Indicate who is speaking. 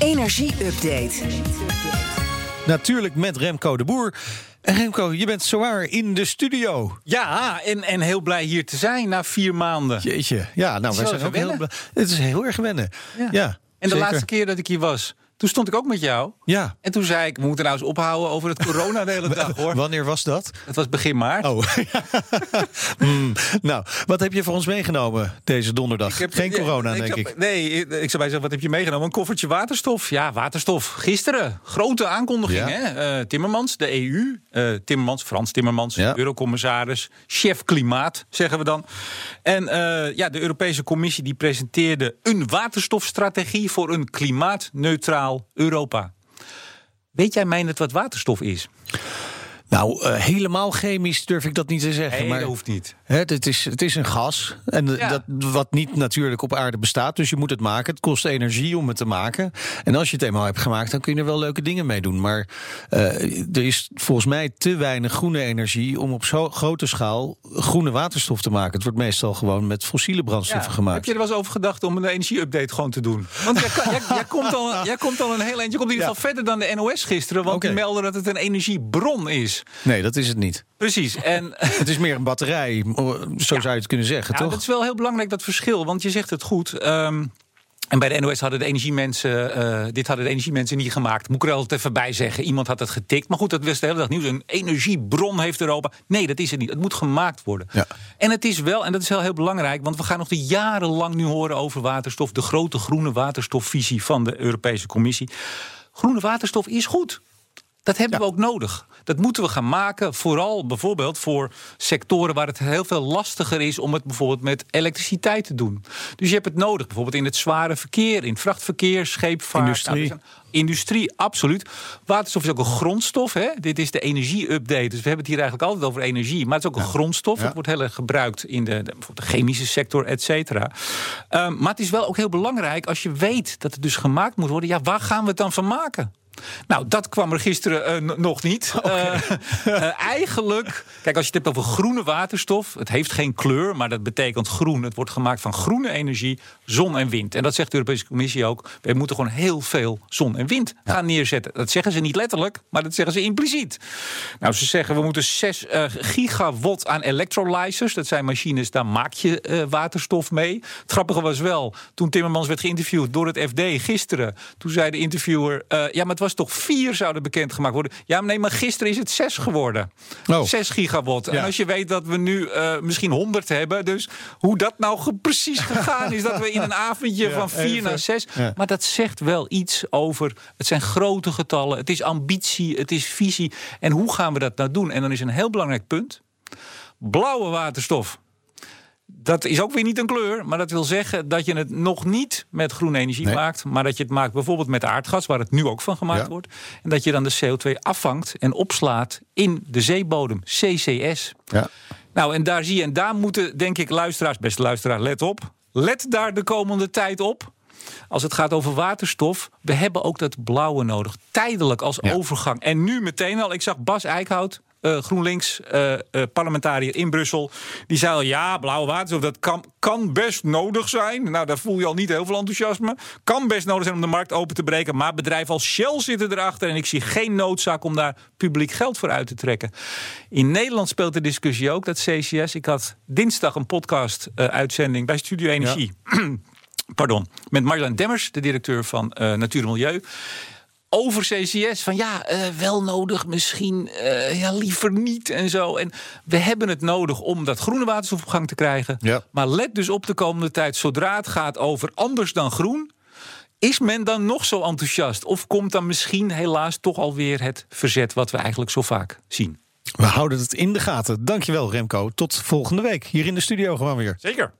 Speaker 1: Energie-update.
Speaker 2: Natuurlijk met Remco de Boer. En Remco, je bent zowaar in de studio.
Speaker 3: Ja, en, en heel blij hier te zijn na vier maanden.
Speaker 2: Jeetje. Ja, nou, wij zijn ook heel blij. Het is heel erg wennen. Ja. ja
Speaker 3: en de
Speaker 2: zeker.
Speaker 3: laatste keer dat ik hier was, toen stond ik ook met jou.
Speaker 2: Ja.
Speaker 3: En toen zei ik, we moeten nou eens ophouden over het corona de hele dag, hoor.
Speaker 2: Wanneer was dat?
Speaker 3: Het was begin maart.
Speaker 2: Oh. Hmm. Nou, wat heb je voor ons meegenomen deze donderdag? Geen corona,
Speaker 3: ik
Speaker 2: denk
Speaker 3: zou-
Speaker 2: ik.
Speaker 3: Nee, ik zou bij zeggen, wat heb je meegenomen? Een koffertje waterstof. Ja, waterstof. Gisteren, grote aankondiging,
Speaker 2: Ja.
Speaker 3: hè? Eh, Timmermans, de EU. eh, Timmermans, Frans Timmermans,
Speaker 2: Ja.
Speaker 3: eurocommissaris. Chef klimaat, zeggen we dan. En eh, ja, de Europese Commissie die presenteerde een waterstofstrategie... voor een klimaatneutraal Europa. Weet jij mij net wat waterstof is?
Speaker 2: Nou, eh, helemaal chemisch durf ik dat niet te zeggen.
Speaker 3: Nee,
Speaker 2: maar
Speaker 3: dat hoeft niet.
Speaker 2: Hè, het, is, het is een gas. En
Speaker 3: Ja.
Speaker 2: dat, wat niet natuurlijk op aarde bestaat. Dus je moet het maken. Het kost energie om het te maken. En als je het eenmaal hebt gemaakt, dan kun je er wel leuke dingen mee doen. Maar eh, er is volgens mij te weinig groene energie om op zo'n grote schaal groene waterstof te maken. Het wordt meestal gewoon met fossiele brandstoffen
Speaker 3: Ja.
Speaker 2: gemaakt.
Speaker 3: Heb je er wel eens over gedacht om een energie-update gewoon te doen? Want jij, kan- jij, jij komt al, jij komt al een heel eind. Je komt in ieder geval verder dan de NOS gisteren. Want die melden dat het een energiebron is.
Speaker 2: Nee, dat is het niet.
Speaker 3: Precies. En
Speaker 2: Het is meer een batterij, zo zou je het kunnen zeggen,
Speaker 3: ja,
Speaker 2: toch?
Speaker 3: dat is wel heel belangrijk, dat verschil. Want je zegt het goed. ehm, en bij de NOS hadden de energiemensen, eh, dit hadden de energiemensen niet gemaakt. Moet ik er altijd even bij zeggen. Iemand had het getikt. Maar goed, dat was de hele dag nieuws. Een energiebron heeft Europa. Nee, dat is het niet. Het moet gemaakt worden.
Speaker 2: Ja.
Speaker 3: En het is wel, en dat is heel, heel belangrijk, want we gaan nog de jarenlang nu horen over waterstof. De grote groene waterstofvisie van de Europese Commissie. Groene waterstof is goed. Dat hebben we ook nodig. Dat moeten we gaan maken. Vooral bijvoorbeeld voor sectoren waar het heel veel lastiger is om het bijvoorbeeld met elektriciteit te doen. Dus je hebt het nodig, bijvoorbeeld in het zware verkeer, in vrachtverkeer, scheepvaart.
Speaker 2: Industrie.
Speaker 3: Nou, Industrie, absoluut. Waterstof is ook een grondstof. Hè? Dit is de energie-update. Dus we hebben het hier eigenlijk altijd over energie. Maar het is ook een grondstof.
Speaker 2: Ja.
Speaker 3: Het wordt heel erg gebruikt in de, de chemische sector, et cetera. Ehm, maar het is wel ook heel belangrijk als je weet dat het dus gemaakt moet worden. Ja, waar gaan we het dan van maken? Nou, dat kwam er gisteren eh, nog niet. Eh, eh, eigenlijk, kijk, als je het hebt over groene waterstof, het heeft geen kleur, maar dat betekent groen. Het wordt gemaakt van groene energie, zon en wind. En dat zegt de Europese Commissie ook. We moeten gewoon heel veel zon en wind gaan neerzetten. Dat zeggen ze niet letterlijk, maar dat zeggen ze impliciet. Nou, ze zeggen we moeten 6 eh, gigawatt aan electrolyzers. Dat zijn machines, daar maak je waterstof mee. Het grappige was wel, toen Timmermans werd geïnterviewd door het FD gisteren, toen zei de interviewer: ja, maar het was toch vier zouden bekendgemaakt worden. Ja, maar nee, maar gisteren is het zes geworden.
Speaker 2: Oh.
Speaker 3: 6 gigawatt.
Speaker 2: Ja.
Speaker 3: En als je weet dat we nu eh, misschien 100 hebben, dus hoe dat nou ge- precies gegaan is, dat we in een avondje
Speaker 2: Ja,
Speaker 3: van 4
Speaker 2: even.
Speaker 3: naar 6.
Speaker 2: Ja.
Speaker 3: Maar dat zegt wel iets over. Het zijn grote getallen, het is ambitie, het is visie. En hoe gaan we dat nou doen? En dan is een heel belangrijk punt: blauwe waterstof. Dat is ook weer niet een kleur, maar dat wil zeggen dat je het nog niet met groene energie
Speaker 2: Nee.
Speaker 3: maakt, maar dat je het maakt bijvoorbeeld met aardgas, waar het nu ook van gemaakt
Speaker 2: Ja.
Speaker 3: wordt. En dat je dan de CO2 afvangt en opslaat in de zeebodem, CCS.
Speaker 2: Ja.
Speaker 3: Nou, en daar zie je, en daar moeten, denk ik, luisteraars, beste luisteraar, let op. Let daar de komende tijd op. Als het gaat over waterstof, we hebben ook dat blauwe nodig. Tijdelijk als
Speaker 2: Ja.
Speaker 3: overgang. En nu meteen al, ik zag Bas Eickhout, GroenLinks eh, eh, parlementariër in Brussel. Die zei al, ja, blauwe waterstof, dat kan, kan best nodig zijn. Nou, daar voel je al niet heel veel enthousiasme. Kan best nodig zijn om de markt open te breken. Maar bedrijven als Shell zitten erachter. En ik zie geen noodzaak om daar publiek geld voor uit te trekken. In Nederland speelt de discussie ook, dat CCS. Ik had dinsdag een podcast-uitzending bij Studio Energie. Pardon. Met Marjolein Demmers, de directeur van eh, Natuur en Milieu over CCS. Van ja, eh, wel nodig, misschien eh, ja, liever niet en zo. En we hebben het nodig om dat groene waterstof op gang te krijgen.
Speaker 2: Ja.
Speaker 3: Maar let dus op de komende tijd, zodra het gaat over anders dan groen. Is men dan nog zo enthousiast? Of komt dan misschien helaas toch alweer het verzet wat we eigenlijk zo vaak zien?
Speaker 2: We houden het in de gaten. Dankjewel Remco. Tot volgende week. Hier in de studio gewoon weer.
Speaker 3: Zeker.